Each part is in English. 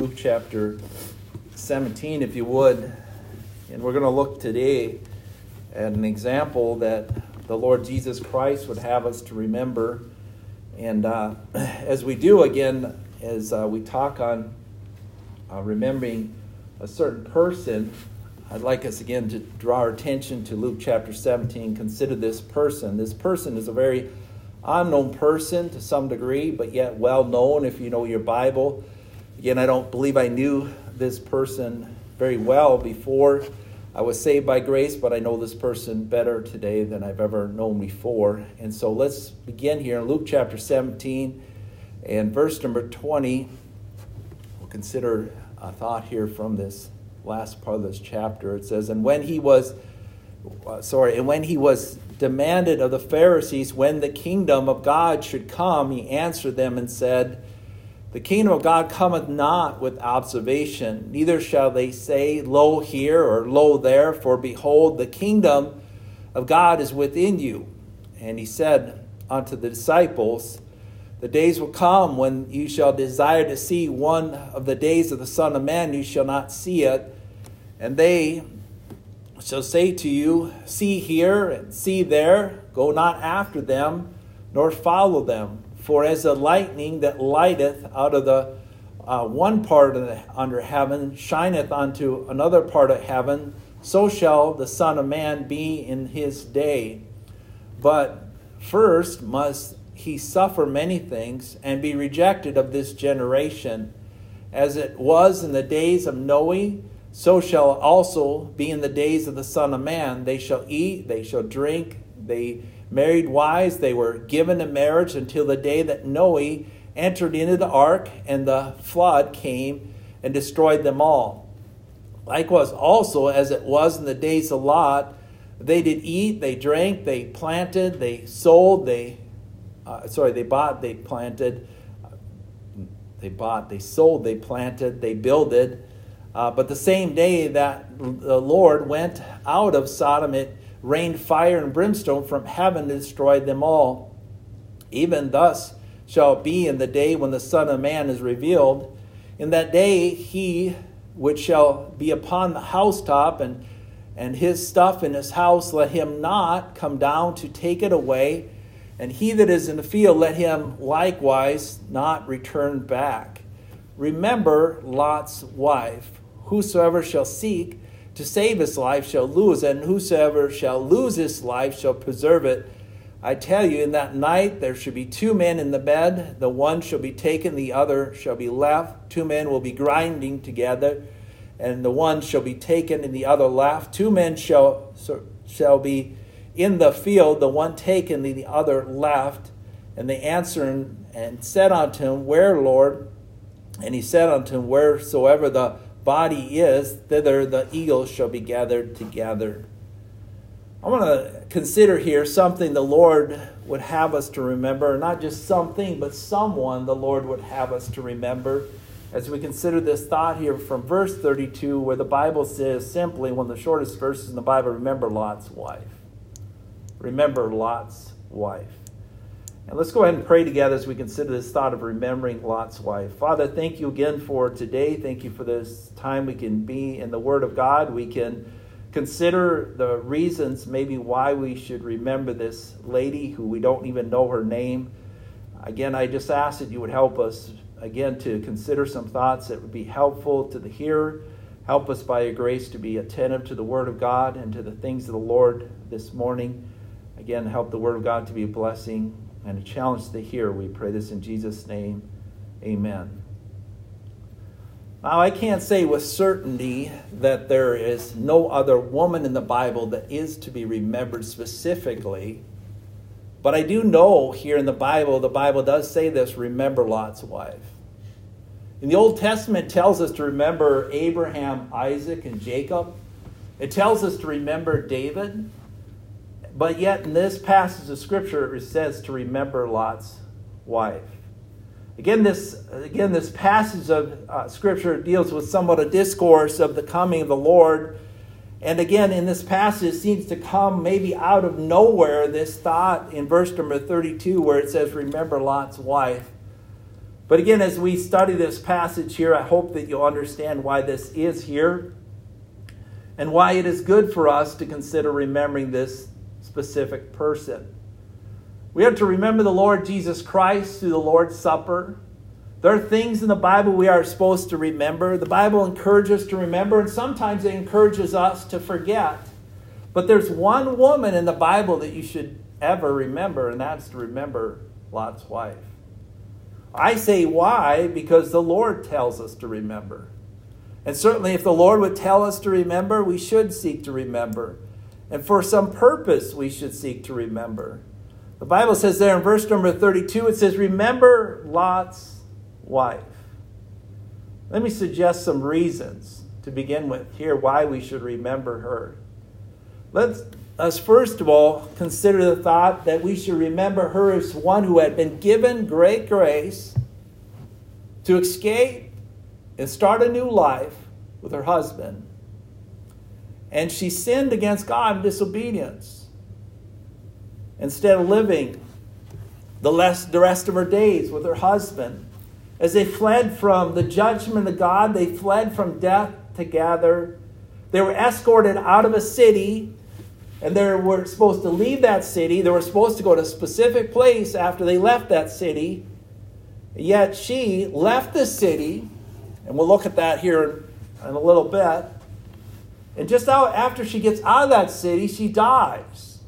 Luke chapter 17, if you would. And we're going to look today at an example that the Lord Jesus Christ would have us to remember. And uh, as we do, again, as uh, we talk on uh, remembering a certain person, I'd like us again to draw our attention to Luke chapter 17. Consider this person. This person is a very unknown person to some degree, but yet well known if you know your Bible. Again, I don't believe I knew this person very well before I was saved by grace, but I know this person better today than I've ever known before. And so let's begin here in Luke chapter 17 and verse number 20. We'll consider a thought here from this last part of this chapter. It says, And when he was, uh, sorry, and when he was demanded of the Pharisees when the kingdom of God should come, he answered them and said, the kingdom of God cometh not with observation, neither shall they say, Lo here or Lo there, for behold, the kingdom of God is within you. And he said unto the disciples, The days will come when you shall desire to see one of the days of the Son of Man, you shall not see it. And they shall say to you, See here and see there, go not after them, nor follow them. For as the lightning that lighteth out of the uh, one part of the, under heaven shineth unto another part of heaven, so shall the Son of Man be in his day. But first must he suffer many things and be rejected of this generation. As it was in the days of Noe, so shall also be in the days of the Son of Man. They shall eat, they shall drink, they married wives, they were given in marriage until the day that Noe entered into the ark and the flood came and destroyed them all. Likewise, also as it was in the days of Lot, they did eat, they drank, they planted, they sold, they, uh, sorry, they bought, they planted, they bought, they sold, they planted, they builded. Uh, but the same day that the Lord went out of Sodom, it rained fire and brimstone from heaven to destroy them all. Even thus shall it be in the day when the Son of Man is revealed. In that day, he which shall be upon the housetop and, and his stuff in his house, let him not come down to take it away. And he that is in the field, let him likewise not return back. Remember Lot's wife. Whosoever shall seek to save his life shall lose, and whosoever shall lose his life shall preserve it. I tell you, in that night there shall be two men in the bed. The one shall be taken, the other shall be left. Two men will be grinding together, and the one shall be taken, and the other left. Two men shall, shall be in the field, the one taken, the other left. And they answered and said unto him, Where, Lord? And he said unto him, Wheresoever the body is, thither the eagles shall be gathered together. I want to consider here something the Lord would have us to remember, not just something, but someone the Lord would have us to remember as we consider this thought here from verse 32, where the Bible says simply, one of the shortest verses in the Bible, remember Lot's wife. Remember Lot's wife. And let's go ahead and pray together as we consider this thought of remembering Lot's wife. Father, thank you again for today. Thank you for this time we can be in the Word of God. We can consider the reasons maybe why we should remember this lady who we don't even know her name. Again, I just ask that you would help us, again, to consider some thoughts that would be helpful to the hearer. Help us by your grace to be attentive to the Word of God and to the things of the Lord this morning. Again, help the Word of God to be a blessing and a challenge to hear. We pray this in Jesus' name. Amen. Now, I can't say with certainty that there is no other woman in the Bible that is to be remembered specifically, but I do know here in the Bible, the Bible does say this remember Lot's wife. In the Old Testament, tells us to remember Abraham, Isaac, and Jacob. It tells us to remember David. But yet, in this passage of Scripture, it says to remember Lot's wife. Again, this, again, this passage of uh, Scripture deals with somewhat a discourse of the coming of the Lord. And again, in this passage, seems to come maybe out of nowhere this thought in verse number 32 where it says, Remember Lot's wife. But again, as we study this passage here, I hope that you'll understand why this is here and why it is good for us to consider remembering this specific person. We have to remember the Lord Jesus Christ through the Lord's Supper. There are things in the Bible we are supposed to remember. The Bible encourages us to remember, and sometimes it encourages us to forget. But there's one woman in the Bible that you should ever remember, and that's to remember Lot's wife. I say why? Because the Lord tells us to remember. And certainly, if the Lord would tell us to remember, we should seek to remember. And for some purpose, we should seek to remember. The Bible says there in verse number 32, it says, Remember Lot's wife. Let me suggest some reasons to begin with here why we should remember her. Let's us first of all consider the thought that we should remember her as one who had been given great grace to escape and start a new life with her husband. And she sinned against God in disobedience. Instead of living the, less, the rest of her days with her husband, as they fled from the judgment of God, they fled from death together. They were escorted out of a city and they were supposed to leave that city. They were supposed to go to a specific place after they left that city. Yet she left the city, and we'll look at that here in a little bit. And just out after she gets out of that city, she dies.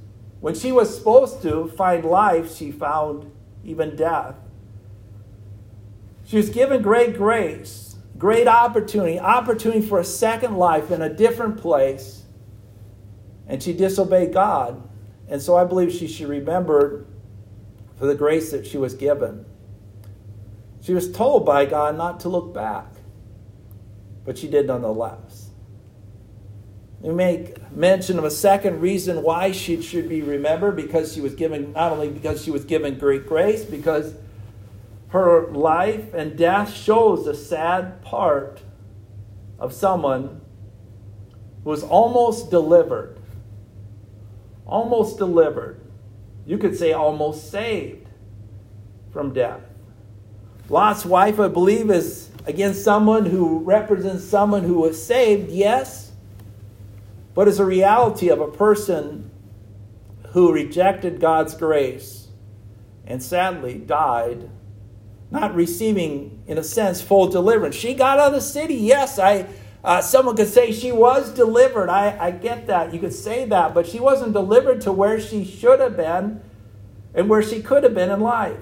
When she was supposed to find life, she found even death. She was given great grace, great opportunity, opportunity for a second life in a different place and she disobeyed God. And so I believe she should remember for the grace that she was given. She was told by God not to look back, but she did nonetheless. We make mention of a second reason why she should be remembered because she was given, not only because she was given great grace, because her life and death shows the sad part of someone who was almost delivered almost delivered. You could say almost saved from death. Lot's wife, I believe, is again someone who represents someone who was saved, yes, but is a reality of a person who rejected God's grace and sadly died not receiving, in a sense, full deliverance. She got out of the city. Yes, I, uh, someone could say she was delivered. I, I get that. You could say that. But she wasn't delivered to where she should have been and where she could have been in life.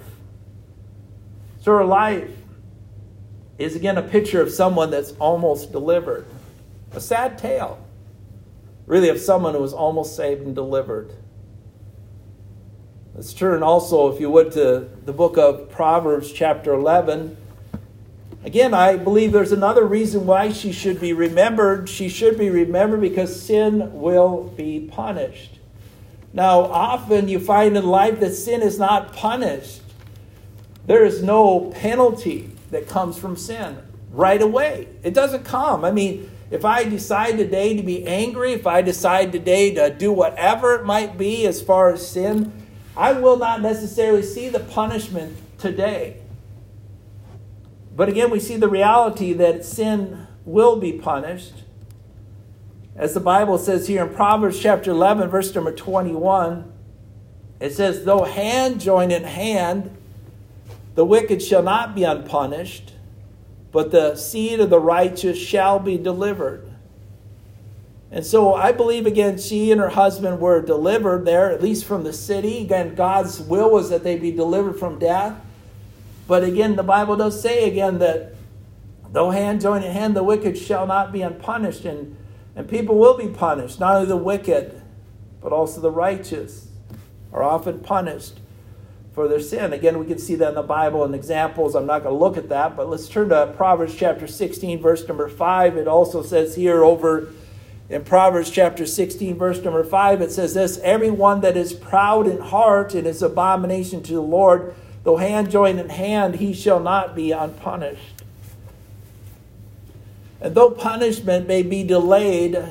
So her life is again a picture of someone that's almost delivered. A sad tale, really, of someone who was almost saved and delivered. Let's turn also, if you would, to the book of Proverbs, chapter 11. Again, I believe there's another reason why she should be remembered. She should be remembered because sin will be punished. Now, often you find in life that sin is not punished. There is no penalty that comes from sin right away. It doesn't come. I mean, if I decide today to be angry, if I decide today to do whatever it might be as far as sin, I will not necessarily see the punishment today. But again, we see the reality that sin will be punished. As the Bible says here in Proverbs chapter 11, verse number 21, it says, Though hand join in hand, the wicked shall not be unpunished, but the seed of the righteous shall be delivered. And so I believe, again, she and her husband were delivered there, at least from the city. Again, God's will was that they be delivered from death. But again, the Bible does say again that though hand join in hand, the wicked shall not be unpunished. And, and people will be punished. Not only the wicked, but also the righteous are often punished for their sin. Again, we can see that in the Bible and examples. I'm not going to look at that, but let's turn to Proverbs chapter 16, verse number 5. It also says here over in Proverbs chapter 16, verse number 5, it says this Everyone that is proud in heart and is abomination to the Lord Though hand join in hand, he shall not be unpunished. And though punishment may be delayed,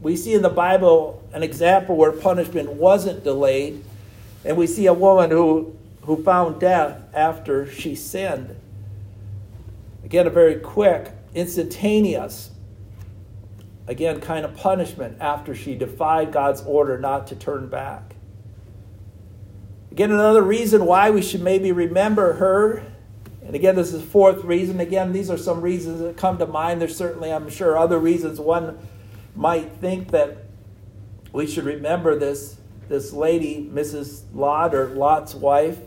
we see in the Bible an example where punishment wasn't delayed. And we see a woman who, who found death after she sinned. Again, a very quick, instantaneous, again, kind of punishment after she defied God's order not to turn back. Again, another reason why we should maybe remember her. And again, this is the fourth reason. Again, these are some reasons that come to mind. There's certainly, I'm sure, other reasons one might think that we should remember this, this lady, Mrs. Lot, or Lot's wife.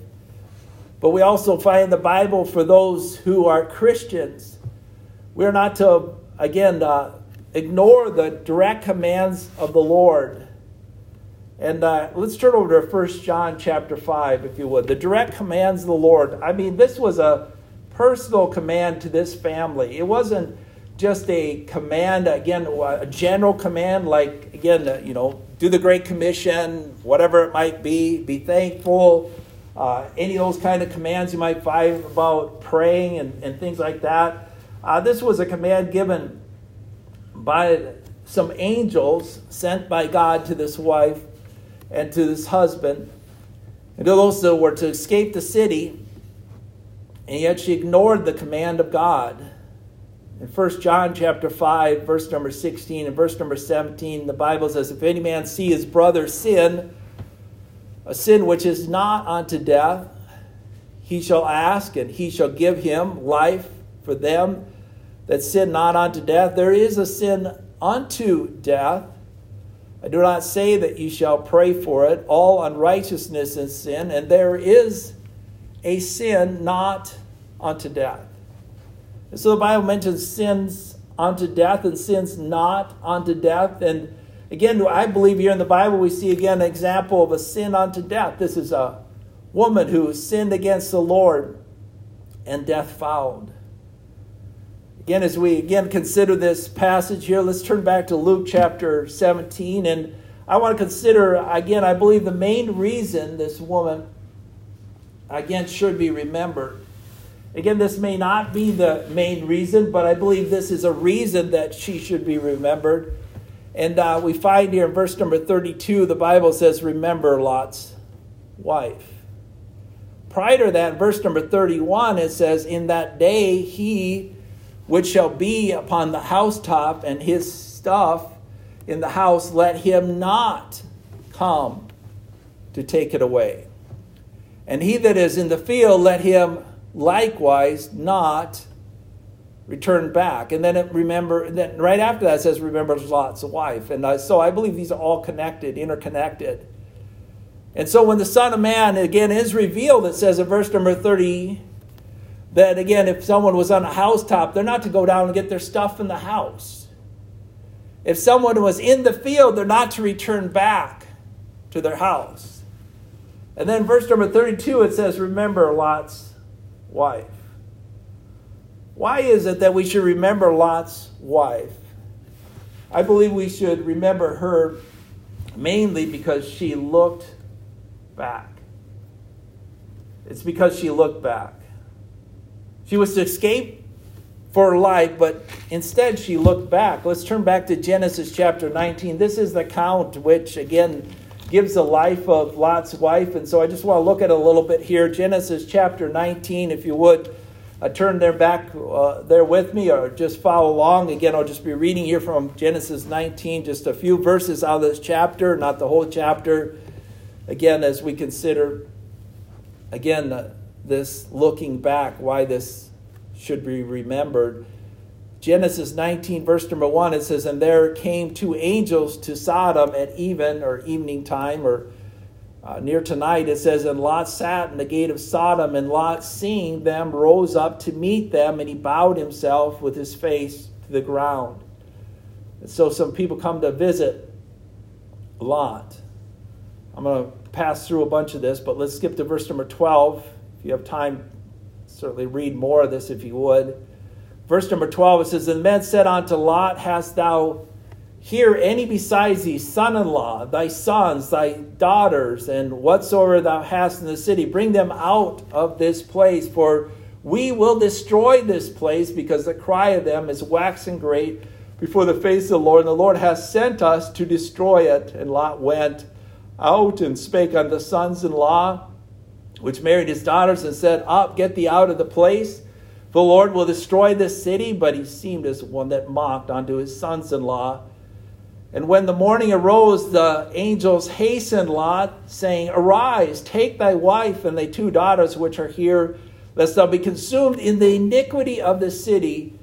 But we also find the Bible for those who are Christians, we're not to, again, uh, ignore the direct commands of the Lord and uh, let's turn over to 1 John chapter 5, if you would. The direct commands of the Lord. I mean, this was a personal command to this family. It wasn't just a command, again, a general command, like, again, uh, you know, do the Great Commission, whatever it might be, be thankful. Uh, any of those kind of commands you might find about praying and, and things like that. Uh, this was a command given by some angels sent by God to this wife and to this husband. And those who were to escape the city, and yet she ignored the command of God. In 1 John chapter 5, verse number 16 and verse number 17, the Bible says, If any man see his brother sin, a sin which is not unto death, he shall ask, and he shall give him life for them that sin not unto death. There is a sin unto death. I do not say that you shall pray for it. All unrighteousness is sin, and there is a sin not unto death. And so the Bible mentions sins unto death and sins not unto death. And again, I believe here in the Bible we see again an example of a sin unto death. This is a woman who sinned against the Lord and death followed. Again, as we again consider this passage here, let's turn back to Luke chapter 17. And I want to consider, again, I believe the main reason this woman, again, should be remembered. Again, this may not be the main reason, but I believe this is a reason that she should be remembered. And uh, we find here in verse number 32, the Bible says, Remember Lot's wife. Prior to that, verse number 31, it says, In that day he which shall be upon the housetop, and his stuff in the house, let him not come to take it away. And he that is in the field, let him likewise not return back. And then it remember then right after that says remember Lot's wife. And uh, so I believe these are all connected, interconnected. And so when the Son of Man again is revealed, it says in verse number 30 that again, if someone was on a housetop, they're not to go down and get their stuff in the house. If someone was in the field, they're not to return back to their house. And then verse number 32, it says, Remember Lot's wife. Why is it that we should remember Lot's wife? I believe we should remember her mainly because she looked back. It's because she looked back. She was to escape for life, but instead she looked back. Let's turn back to Genesis chapter 19. This is the account which, again, gives the life of Lot's wife. And so I just want to look at a little bit here. Genesis chapter 19, if you would. Uh, turn there back uh, there with me or just follow along. Again, I'll just be reading here from Genesis 19, just a few verses out of this chapter, not the whole chapter. Again, as we consider, again, uh, this looking back, why this should be remembered. Genesis 19, verse number 1, it says, And there came two angels to Sodom at even or evening time, or uh, near tonight. It says, And Lot sat in the gate of Sodom, and Lot, seeing them, rose up to meet them, and he bowed himself with his face to the ground. And so some people come to visit Lot. I'm going to pass through a bunch of this, but let's skip to verse number 12 If you have time, certainly read more of this if you would. Verse number 12, it says, And men said unto Lot, Hast thou here any besides thee son in law, thy sons, thy daughters, and whatsoever thou hast in the city? Bring them out of this place, for we will destroy this place, because the cry of them is waxing great before the face of the Lord. And the Lord has sent us to destroy it. And Lot went out and spake unto sons in law which married his daughters and said, Up, get thee out of the place, The Lord will destroy this city, but he seemed as one that mocked unto his sons in law. And when the morning arose, the angels hastened Lot, saying, Arise, take thy wife and thy two daughters which are here, lest thou be consumed in the iniquity of the city.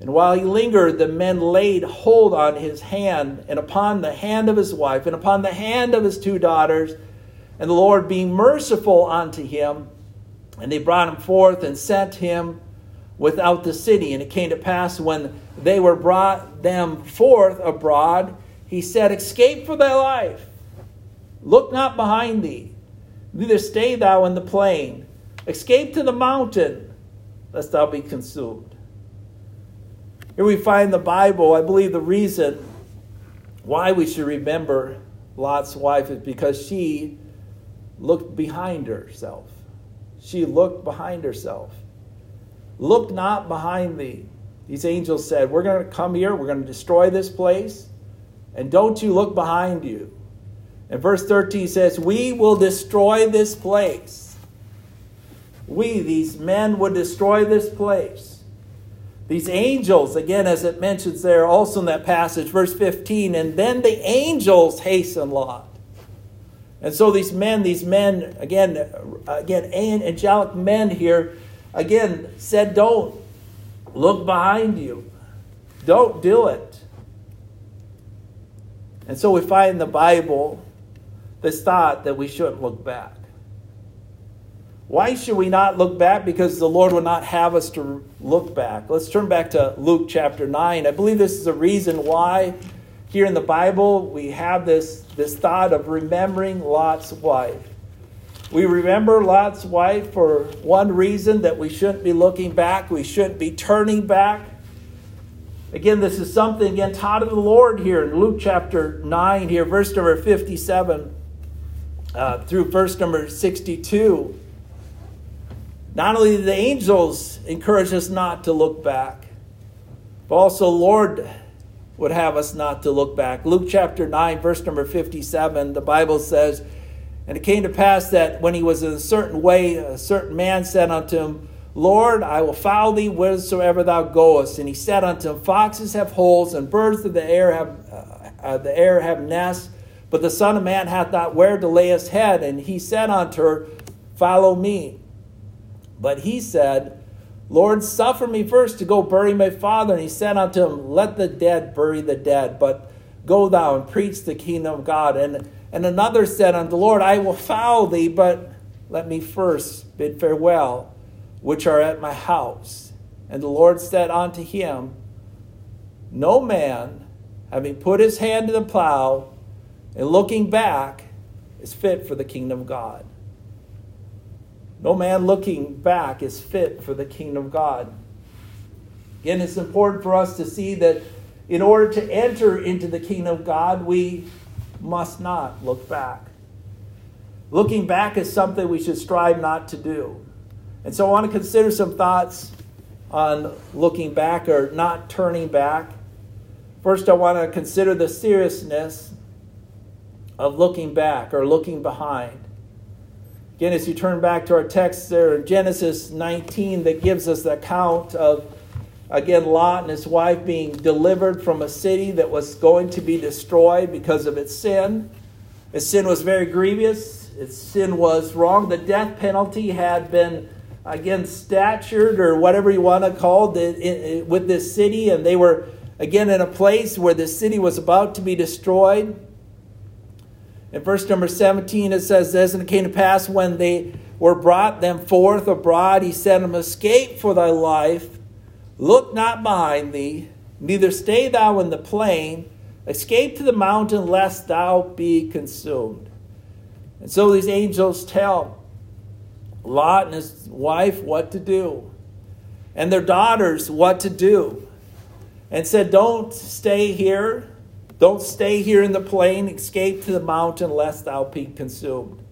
And while he lingered, the men laid hold on his hand, and upon the hand of his wife, and upon the hand of his two daughters. And the Lord, being merciful unto him, and they brought him forth and sent him without the city. And it came to pass when they were brought them forth abroad, he said, Escape for thy life. Look not behind thee, neither stay thou in the plain. Escape to the mountain, lest thou be consumed. Here we find the Bible, I believe the reason why we should remember Lot's wife is because she looked behind herself. She looked behind herself. Look not behind thee. These angels said, We're going to come here, we're going to destroy this place, and don't you look behind you. And verse 13 says, We will destroy this place. We, these men, would destroy this place. These angels, again, as it mentions there also in that passage, verse 15, and then the angels hasten Lot. And so these men, these men, again, again, angelic men here, again, said, Don't look behind you. Don't do it. And so we find in the Bible this thought that we shouldn't look back. Why should we not look back? Because the Lord would not have us to look back. Let's turn back to Luke chapter 9. I believe this is the reason why here in the Bible we have this, this thought of remembering Lot's wife. We remember Lot's wife for one reason that we shouldn't be looking back, we shouldn't be turning back. Again, this is something again taught of the Lord here in Luke chapter 9, here, verse number 57 uh, through verse number 62. Not only the angels encourage us not to look back, but also Lord would have us not to look back. Luke chapter 9, verse number 57, the Bible says, and it came to pass that when he was in a certain way, a certain man said unto him, Lord, I will follow thee whithersoever thou goest. And he said unto him, Foxes have holes, and birds of the air have uh, uh, the air have nests, but the Son of Man hath not where to lay his head. And he said unto her, Follow me. But he said, Lord, suffer me first to go bury my father. And he said unto him, Let the dead bury the dead, but go thou and preach the kingdom of God. And and another said unto the Lord, I will follow thee, but let me first bid farewell, which are at my house. And the Lord said unto him, No man, having put his hand to the plow and looking back, is fit for the kingdom of God. No man looking back is fit for the kingdom of God. Again, it's important for us to see that in order to enter into the kingdom of God, we must not look back. Looking back is something we should strive not to do. And so I want to consider some thoughts on looking back or not turning back. First, I want to consider the seriousness of looking back or looking behind. Again, as you turn back to our text there in Genesis 19, that gives us the account of Again, Lot and his wife being delivered from a city that was going to be destroyed because of its sin. Its sin was very grievous. Its sin was wrong. The death penalty had been, again, statured or whatever you want to call it with this city, and they were, again, in a place where the city was about to be destroyed. In verse number 17, it says this, And it came to pass when they were brought them forth abroad, he said them, Escape for thy life Look not behind thee, neither stay thou in the plain. Escape to the mountain, lest thou be consumed. And so these angels tell Lot and his wife what to do, and their daughters what to do, and said, Don't stay here. Don't stay here in the plain. Escape to the mountain, lest thou be consumed.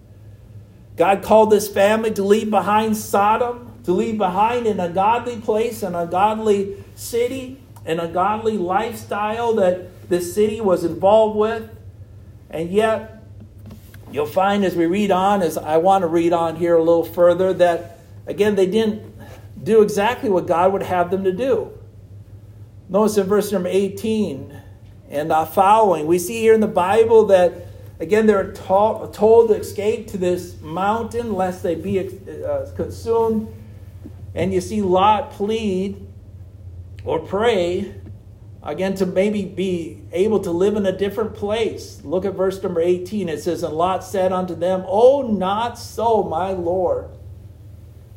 God called this family to leave behind Sodom to leave behind an ungodly place, an ungodly city, an ungodly lifestyle that this city was involved with. And yet, you'll find as we read on, as I want to read on here a little further, that again, they didn't do exactly what God would have them to do. Notice in verse number 18 and uh, following, we see here in the Bible that, again, they're told, told to escape to this mountain lest they be uh, consumed. And you see Lot plead or pray, again, to maybe be able to live in a different place. Look at verse number 18. It says, And Lot said unto them, Oh, not so, my Lord.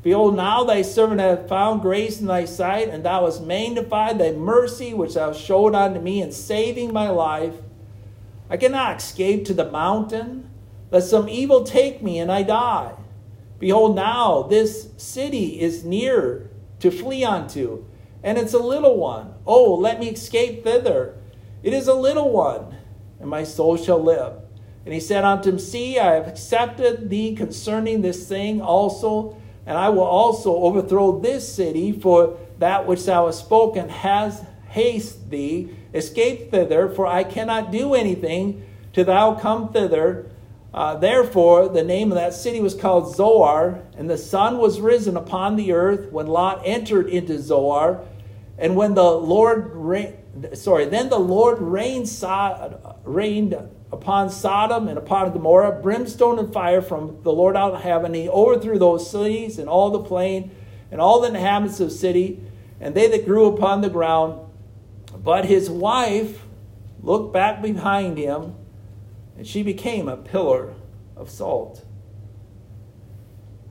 Behold, now thy servant hath found grace in thy sight, and thou hast magnified thy mercy which thou showed unto me in saving my life. I cannot escape to the mountain, lest some evil take me and I die. Behold, now this city is near to flee unto, and it's a little one. Oh, let me escape thither. It is a little one, and my soul shall live. And he said unto him, See, I have accepted thee concerning this thing also and I will also overthrow this city, for that which thou hast spoken has haste thee. Escape thither, for I cannot do anything till thou come thither. Uh, therefore, the name of that city was called Zoar, and the sun was risen upon the earth when Lot entered into Zoar. And when the Lord, sorry, then the Lord rained, rained upon Sodom and upon Gomorrah, brimstone and fire from the Lord out of heaven. He overthrew those cities and all the plain and all the inhabitants of the city, and they that grew upon the ground. But his wife looked back behind him, and she became a pillar of salt.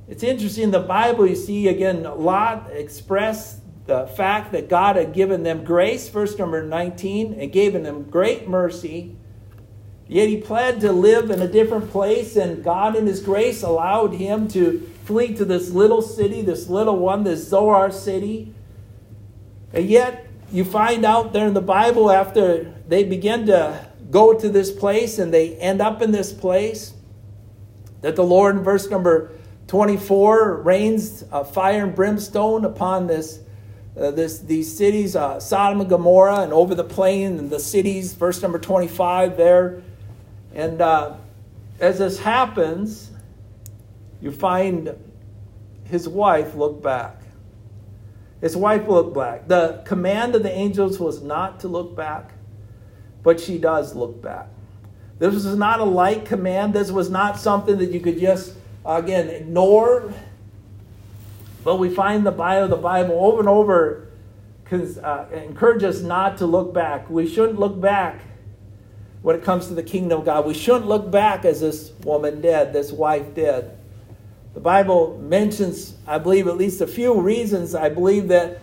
It's interesting in the Bible, you see again, Lot expressed the fact that God had given them grace, verse number 19, and given them great mercy Yet he planned to live in a different place, and God, in his grace, allowed him to flee to this little city, this little one, this Zoar city. And yet, you find out there in the Bible after they begin to go to this place and they end up in this place, that the Lord, in verse number 24, rains fire and brimstone upon this. Uh, this, these cities, uh, Sodom and Gomorrah, and over the plain, and the cities, verse number 25 there, and uh, as this happens, you find his wife look back. His wife looked back. The command of the angels was not to look back, but she does look back. This was not a light command. This was not something that you could just, again, ignore. But we find the Bible, the Bible over and over uh, encourage us not to look back. We shouldn't look back when it comes to the kingdom of God. We shouldn't look back as this woman did, this wife did. The Bible mentions, I believe, at least a few reasons I believe that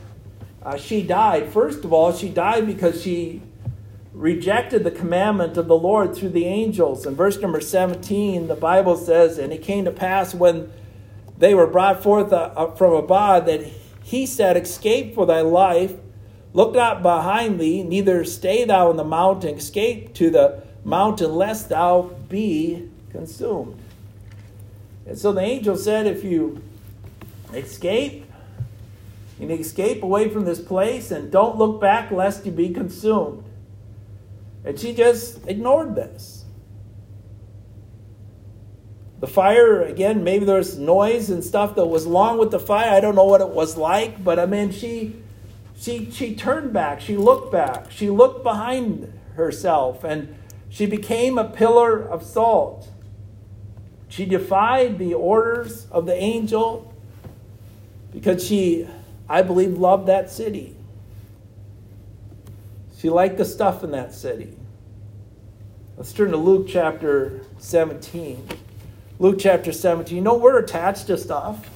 uh, she died. First of all, she died because she rejected the commandment of the Lord through the angels. In verse number 17, the Bible says, And it came to pass when they were brought forth uh, from Abad that he said, Escape for thy life Look not behind thee, neither stay thou in the mountain, escape to the mountain, lest thou be consumed. And so the angel said, If you escape, you escape away from this place and don't look back lest you be consumed. And she just ignored this. The fire, again, maybe there was noise and stuff that was along with the fire. I don't know what it was like, but I mean, she she, she turned back, she looked back, she looked behind herself, and she became a pillar of salt. She defied the orders of the angel because she, I believe, loved that city. She like the stuff in that city. Let's turn to Luke chapter 17. Luke chapter 17. You know, we're attached to stuff.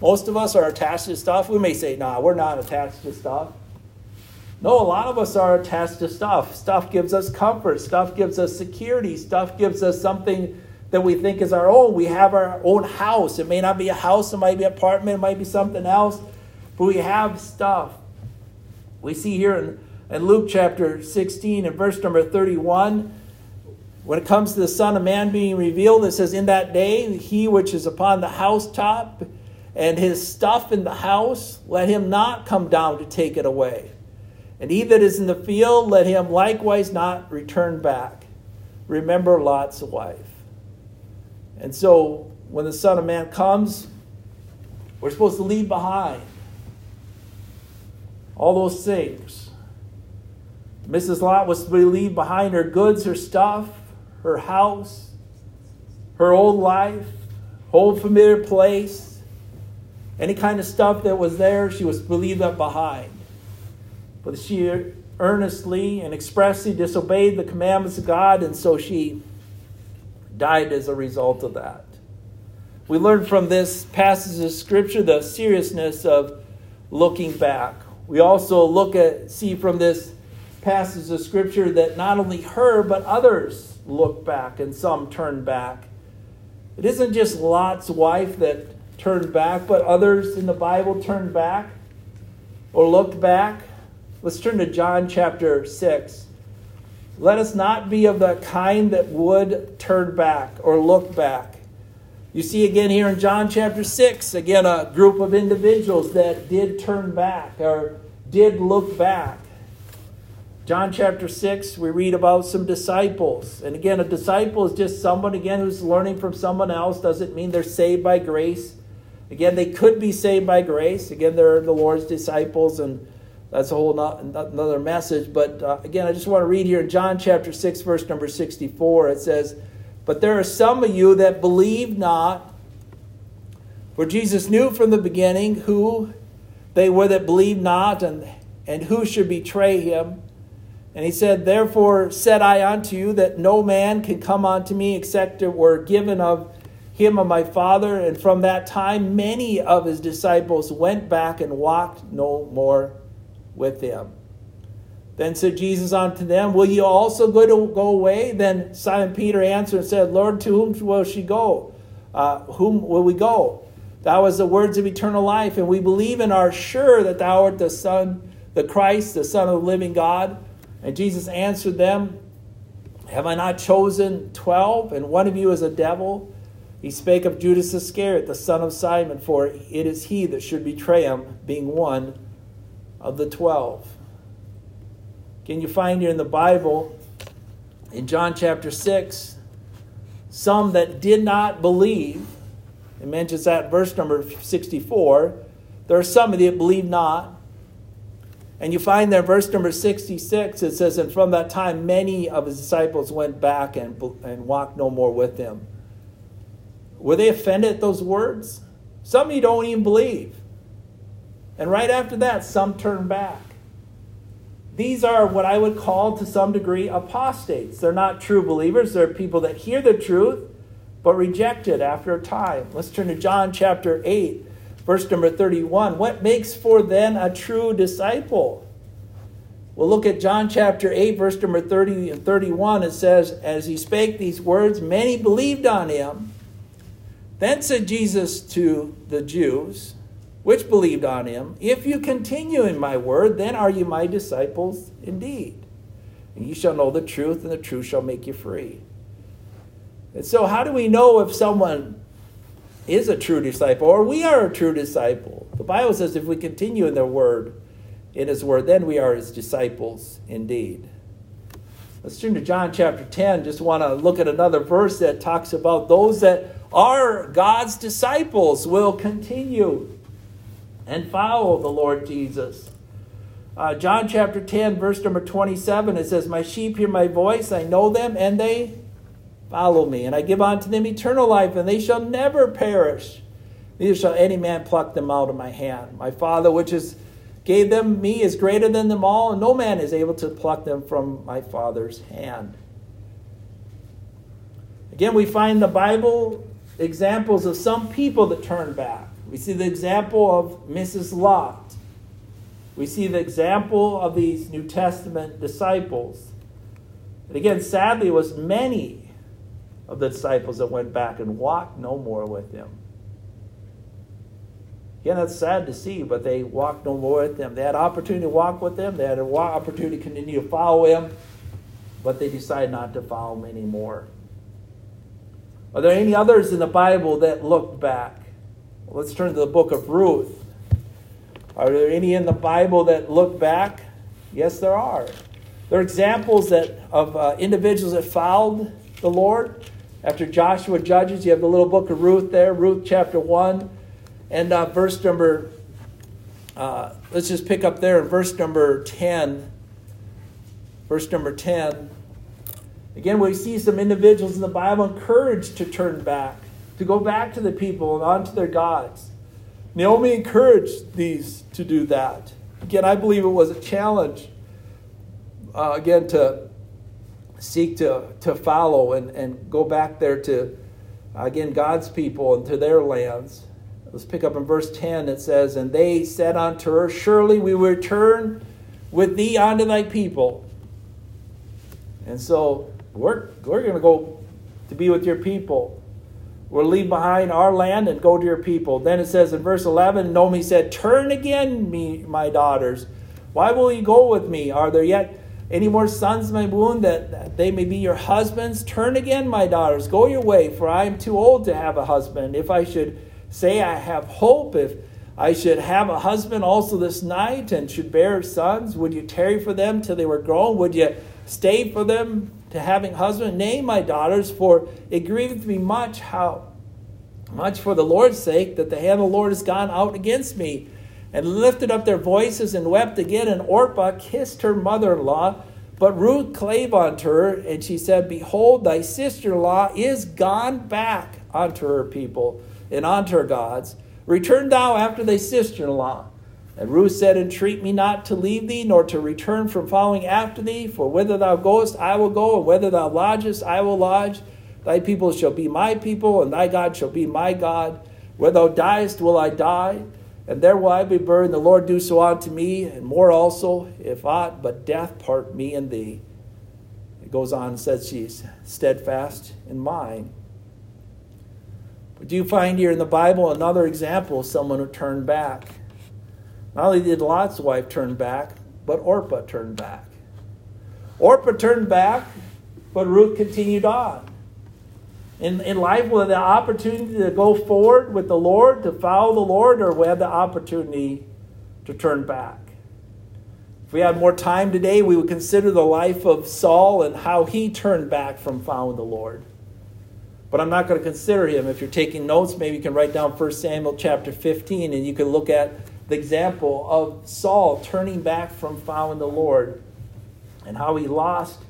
Most of us are attached to stuff. We may say, nah, we're not attached to stuff. No, a lot of us are attached to stuff. Stuff gives us comfort. Stuff gives us security. Stuff gives us something that we think is our own. We have our own house. It may not be a house, it might be an apartment, it might be something else, but we have stuff. We see here in, in Luke chapter 16 and verse number 31 when it comes to the Son of Man being revealed, it says, In that day, he which is upon the housetop and his stuff in the house, let him not come down to take it away. And he that is in the field, let him likewise not return back. Remember Lot's wife. And so, when the Son of Man comes, we're supposed to leave behind all those things. Mrs. Lot was to leave behind her goods, her stuff, her house, her old life, old familiar place, any kind of stuff that was there, she was to leave that behind. But she earnestly and expressly disobeyed the commandments of God, and so she died as a result of that. We learn from this passage of scripture the seriousness of looking back. We also look at see from this passage of scripture that not only her but others look back and some turn back. It isn't just Lot's wife that turned back, but others in the Bible turned back or looked back. Let's turn to John chapter 6. Let us not be of the kind that would turn back or look back. You see again here in John chapter 6, again, a group of individuals that did turn back or did look back. John chapter 6, we read about some disciples. And again, a disciple is just someone, again, who's learning from someone else. Doesn't mean they're saved by grace. Again, they could be saved by grace. Again, they're the Lord's disciples, and that's a whole not, another message. But uh, again, I just want to read here in John chapter 6, verse number 64. It says, but there are some of you that believe not. For Jesus knew from the beginning who they were that believed not and, and who should betray him. And he said, Therefore said I unto you that no man can come unto me except it were given of him of my Father. And from that time, many of his disciples went back and walked no more with him. Then said Jesus unto them, Will ye also go to go away? Then Simon Peter answered and said, Lord, to whom will she go? Uh, whom will we go? Thou hast the words of eternal life, and we believe and are sure that thou art the Son, the Christ, the Son of the living God. And Jesus answered them, Have I not chosen twelve, and one of you is a devil? He spake of Judas Iscariot, the son of Simon, for it is he that should betray him, being one of the twelve. Can you find here in the Bible, in John chapter 6, some that did not believe, it mentions that verse number 64. There are some that believe not. And you find there, verse number 66, it says, And from that time many of his disciples went back and, and walked no more with him. Were they offended at those words? Some you don't even believe. And right after that, some turned back. These are what I would call, to some degree, apostates. They're not true believers. They're people that hear the truth but reject it after a time. Let's turn to John chapter 8, verse number 31. What makes for then a true disciple? We'll look at John chapter 8, verse number 30 and 31. It says, As he spake these words, many believed on him. Then said Jesus to the Jews, which believed on him, If you continue in my word, then are you my disciples indeed. And you shall know the truth, and the truth shall make you free. And so, how do we know if someone is a true disciple or we are a true disciple? The Bible says if we continue in the word, in his word, then we are his disciples indeed. Let's turn to John chapter 10. Just want to look at another verse that talks about those that are God's disciples will continue and follow the Lord Jesus. Uh, John chapter 10, verse number 27, it says, My sheep hear my voice, I know them, and they follow me. And I give unto them eternal life, and they shall never perish. Neither shall any man pluck them out of my hand. My Father, which is gave them me, is greater than them all, and no man is able to pluck them from my Father's hand. Again, we find the Bible examples of some people that turn back. We see the example of Mrs. Lot. We see the example of these New Testament disciples. And again, sadly, it was many of the disciples that went back and walked no more with him. Again, that's sad to see, but they walked no more with them. They had opportunity to walk with them. They had an opportunity to continue to follow him, but they decided not to follow him anymore. Are there any others in the Bible that looked back? Let's turn to the book of Ruth. Are there any in the Bible that look back? Yes, there are. There are examples that of uh, individuals that followed the Lord. After Joshua judges, you have the little book of Ruth there, Ruth chapter 1, and uh, verse number uh, let's just pick up there verse number 10. Verse number 10. Again, we see some individuals in the Bible encouraged to turn back, to go back to the people and onto their gods. Naomi encouraged these to do that. Again, I believe it was a challenge, uh, again, to seek to, to follow and, and go back there to, again, God's people and to their lands. Let's pick up in verse 10. It says, And they said unto her, Surely we will return with thee unto thy people. And so we're, we're going to go to be with your people. We'll leave behind our land and go to your people. Then it says in verse 11, Naomi said, Turn again, me, my daughters. Why will you go with me? Are there yet any more sons my womb that, that they may be your husbands? Turn again, my daughters. Go your way, for I am too old to have a husband. If I should say I have hope, if I should have a husband also this night and should bear sons, would you tarry for them till they were grown? Would you stay for them to having husband? Nay, my daughters, for it grieveth me much how much for the Lord's sake that the hand of the Lord has gone out against me. And lifted up their voices and wept again, and Orpah kissed her mother in law. But Ruth clave unto her, and she said, Behold, thy sister in law is gone back unto her people and unto her gods. Return thou after thy sister in law. And Ruth said, Entreat me not to leave thee, nor to return from following after thee. For whither thou goest, I will go, and whither thou lodgest, I will lodge. Thy people shall be my people, and thy God shall be my God. Where thou diest, will I die, and there will I be buried. The Lord do so unto me, and more also, if aught but death part me and thee. It goes on and says she's steadfast in mind. But do you find here in the Bible another example of someone who turned back? Not only did Lot's wife turn back, but Orpah turned back. Orpah turned back, but Ruth continued on. In, in life, we have the opportunity to go forward with the Lord, to follow the Lord, or we have the opportunity to turn back. If we had more time today, we would consider the life of Saul and how he turned back from following the Lord. But I'm not going to consider him. If you're taking notes, maybe you can write down 1 Samuel chapter 15 and you can look at the example of Saul turning back from following the Lord and how he lost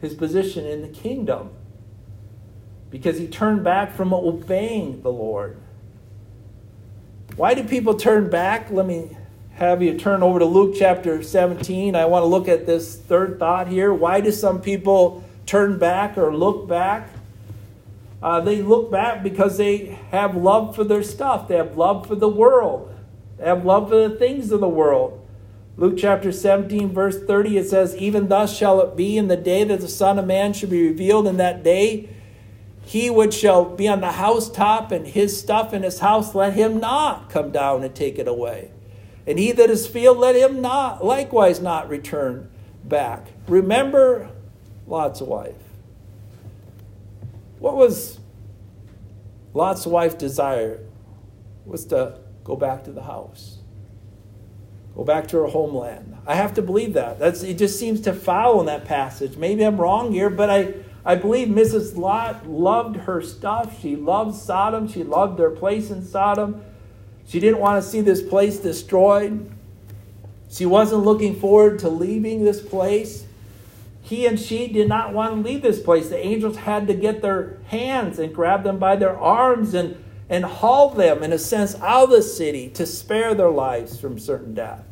his position in the kingdom because he turned back from obeying the Lord. Why do people turn back? Let me have you turn over to Luke chapter 17. I want to look at this third thought here. Why do some people turn back or look back? Uh, they look back because they have love for their stuff, they have love for the world, they have love for the things of the world. Luke chapter 17, verse 30, it says, Even thus shall it be in the day that the Son of Man shall be revealed. In that day, he which shall be on the housetop and his stuff in his house, let him not come down and take it away. And he that is field, let him not likewise not return back. Remember Lot's wife. What was Lot's wife's desire? Was to go back to the house. Go back to her homeland. I have to believe that. That's it just seems to follow in that passage. Maybe I'm wrong here, but I, I believe Mrs. Lot loved her stuff. She loved Sodom. She loved their place in Sodom. She didn't want to see this place destroyed. She wasn't looking forward to leaving this place he and she did not want to leave this place. The angels had to get their hands and grab them by their arms and, and haul them, in a sense, out of the city to spare their lives from certain death.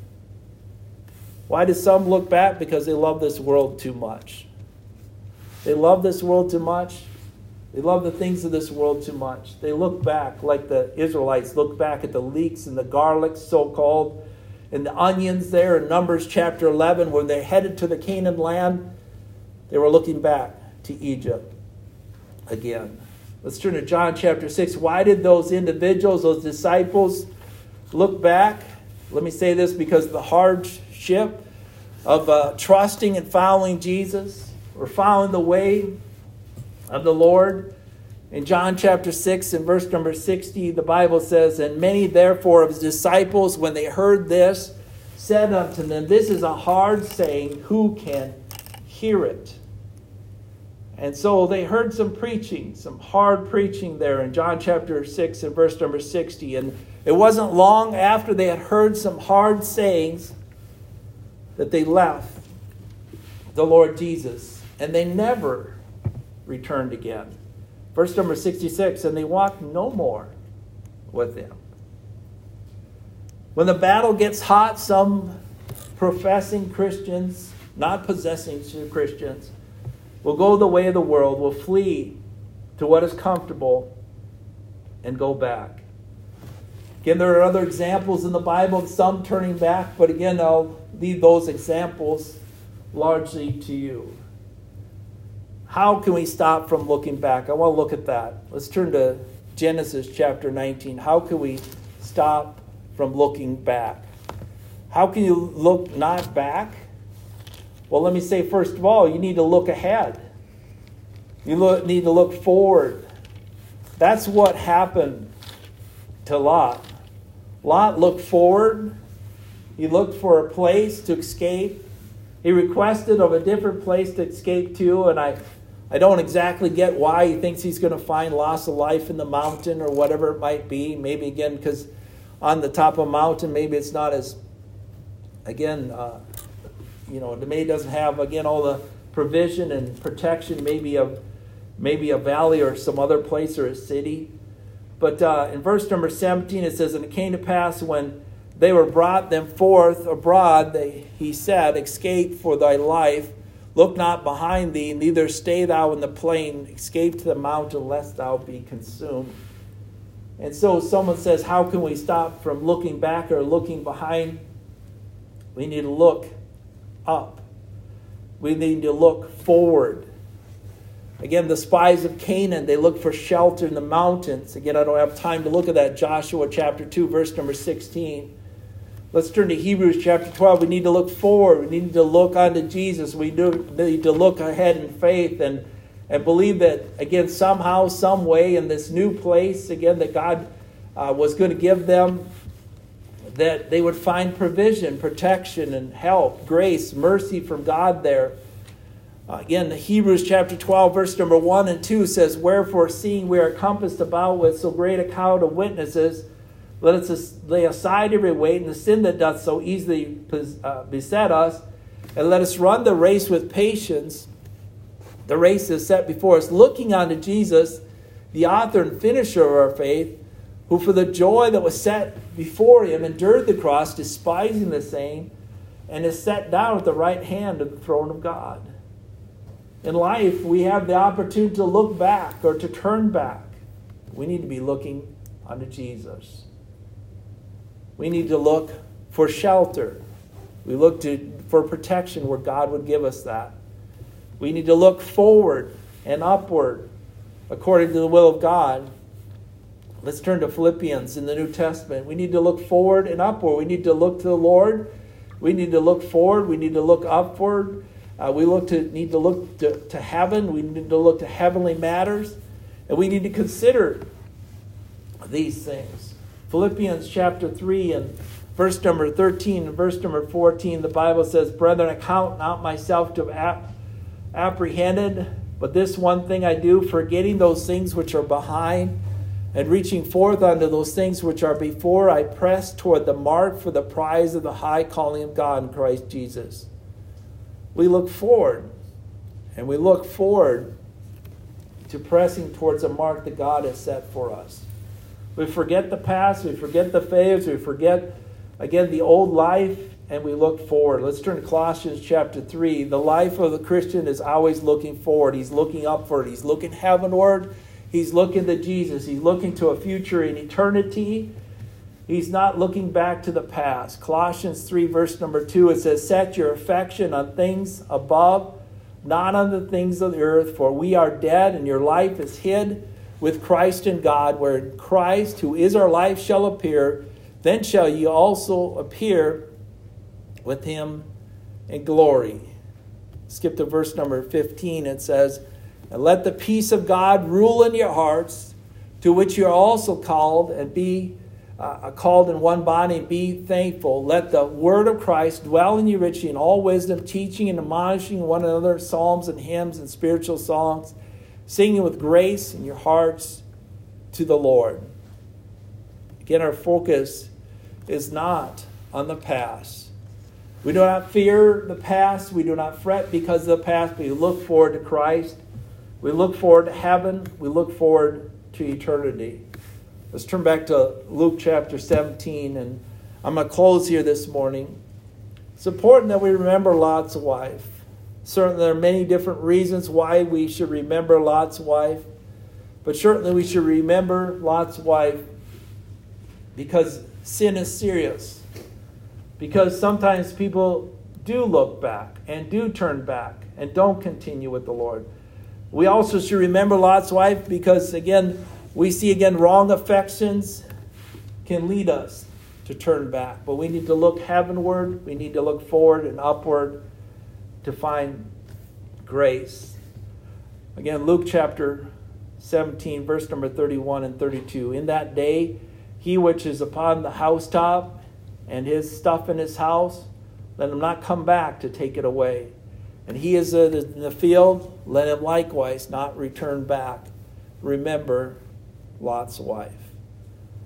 Why do some look back? Because they love this world too much. They love this world too much. They love the things of this world too much. They look back, like the Israelites look back at the leeks and the garlics, so called, and the onions there in Numbers chapter 11 when they headed to the Canaan land they were looking back to Egypt again. Let's turn to John chapter 6. Why did those individuals, those disciples, look back? Let me say this because the hardship of uh, trusting and following Jesus or following the way of the Lord. In John chapter 6 and verse number 60, the Bible says, And many therefore of his disciples, when they heard this, said unto them, This is a hard saying, who can hear it? And so they heard some preaching, some hard preaching there in John chapter 6 and verse number 60. And It wasn't long after they had heard some hard sayings that they left the Lord Jesus, and they never returned again. Verse number 66 And they walked no more with them. When the battle gets hot, some professing Christians, not possessing Christians, will go the way of the world, will flee to what is comfortable, and go back. Again, there are other examples in the Bible of some turning back, but again, I'll leave those examples largely to you. How can we stop from looking back? I want to look at that. Let's turn to Genesis chapter 19. How can we stop from looking back? How can you look not back? Well, let me say, first of all, you need to look ahead. You look, need to look forward. That's what happened to Lot. Lot looked forward. He looked for a place to escape. He requested of a different place to escape to, and I, I don't exactly get why he thinks he's going to find loss of life in the mountain or whatever it might be. Maybe again because on the top of a mountain, maybe it's not as, again, uh, you know, maybe doesn't have again all the provision and protection, maybe of maybe a valley or some other place or a city. But uh, in verse number 17, it says, And it came to pass when they were brought them forth abroad, they, he said, Escape for thy life. Look not behind thee, neither stay thou in the plain. Escape to the mountain, lest thou be consumed. And so someone says, How can we stop from looking back or looking behind? We need to look up. We need to look forward. Again, the spies of Canaan, they look for shelter in the mountains. Again, I don't have time to look at that. Joshua chapter 2, verse number 16. Let's turn to Hebrews chapter 12. We need to look forward. We need to look unto Jesus. We need to look ahead in faith and, and believe that, again, somehow, some way, in this new place, again, that God uh, was going to give them, that they would find provision, protection, and help, grace, mercy from God there. Uh, again, Hebrews chapter 12, verse number 1 and 2 says, Wherefore, seeing we are compassed about with so great a cloud of witnesses, let us lay aside every weight and the sin that doth so easily uh, beset us, and let us run the race with patience. The race is set before us, looking unto Jesus, the author and finisher of our faith, who for the joy that was set before him endured the cross, despising the same, and is set down at the right hand of the throne of God. In life, we have the opportunity to look back or to turn back. We need to be looking unto Jesus. We need to look for shelter. We look to, for protection where God would give us that. We need to look forward and upward according to the will of God. Let's turn to Philippians in the New Testament. We need to look forward and upward. We need to look to the Lord. We need to look forward. We need to look upward. Uh, we look to, need to look to, to heaven. We need to look to heavenly matters. And we need to consider these things. Philippians chapter 3 and verse number 13 and verse number 14, the Bible says, Brethren, I count not myself to have apprehended, but this one thing I do, forgetting those things which are behind and reaching forth unto those things which are before, I press toward the mark for the prize of the high calling of God in Christ Jesus we look forward and we look forward to pressing towards a mark that God has set for us. We forget the past, we forget the failures, we forget, again, the old life, and we look forward. Let's turn to Colossians chapter 3. The life of the Christian is always looking forward, he's looking upward, he's looking heavenward, he's looking to Jesus, he's looking to a future in eternity. He's not looking back to the past. Colossians 3, verse number 2, it says, Set your affection on things above, not on the things of the earth, for we are dead, and your life is hid with Christ in God, where Christ, who is our life, shall appear. Then shall ye also appear with him in glory. Skip to verse number 15. It says, And let the peace of God rule in your hearts, to which you are also called, and be uh, called in one body, be thankful. Let the word of Christ dwell in you richly in all wisdom, teaching and admonishing one another, psalms and hymns and spiritual songs, singing with grace in your hearts to the Lord. Again, our focus is not on the past. We do not fear the past. We do not fret because of the past. We look forward to Christ. We look forward to heaven. We look forward to eternity. Let's turn back to Luke chapter 17, and I'm going to close here this morning. It's important that we remember Lot's wife. Certainly, there are many different reasons why we should remember Lot's wife, but certainly we should remember Lot's wife because sin is serious. Because sometimes people do look back and do turn back and don't continue with the Lord. We also should remember Lot's wife because, again, we see again wrong affections can lead us to turn back. But we need to look heavenward, we need to look forward and upward to find grace. Again, Luke chapter 17, verse number 31 and 32. In that day, he which is upon the housetop and his stuff in his house, let him not come back to take it away. And he is in the field, let him likewise not return back. Remember Lot's wife.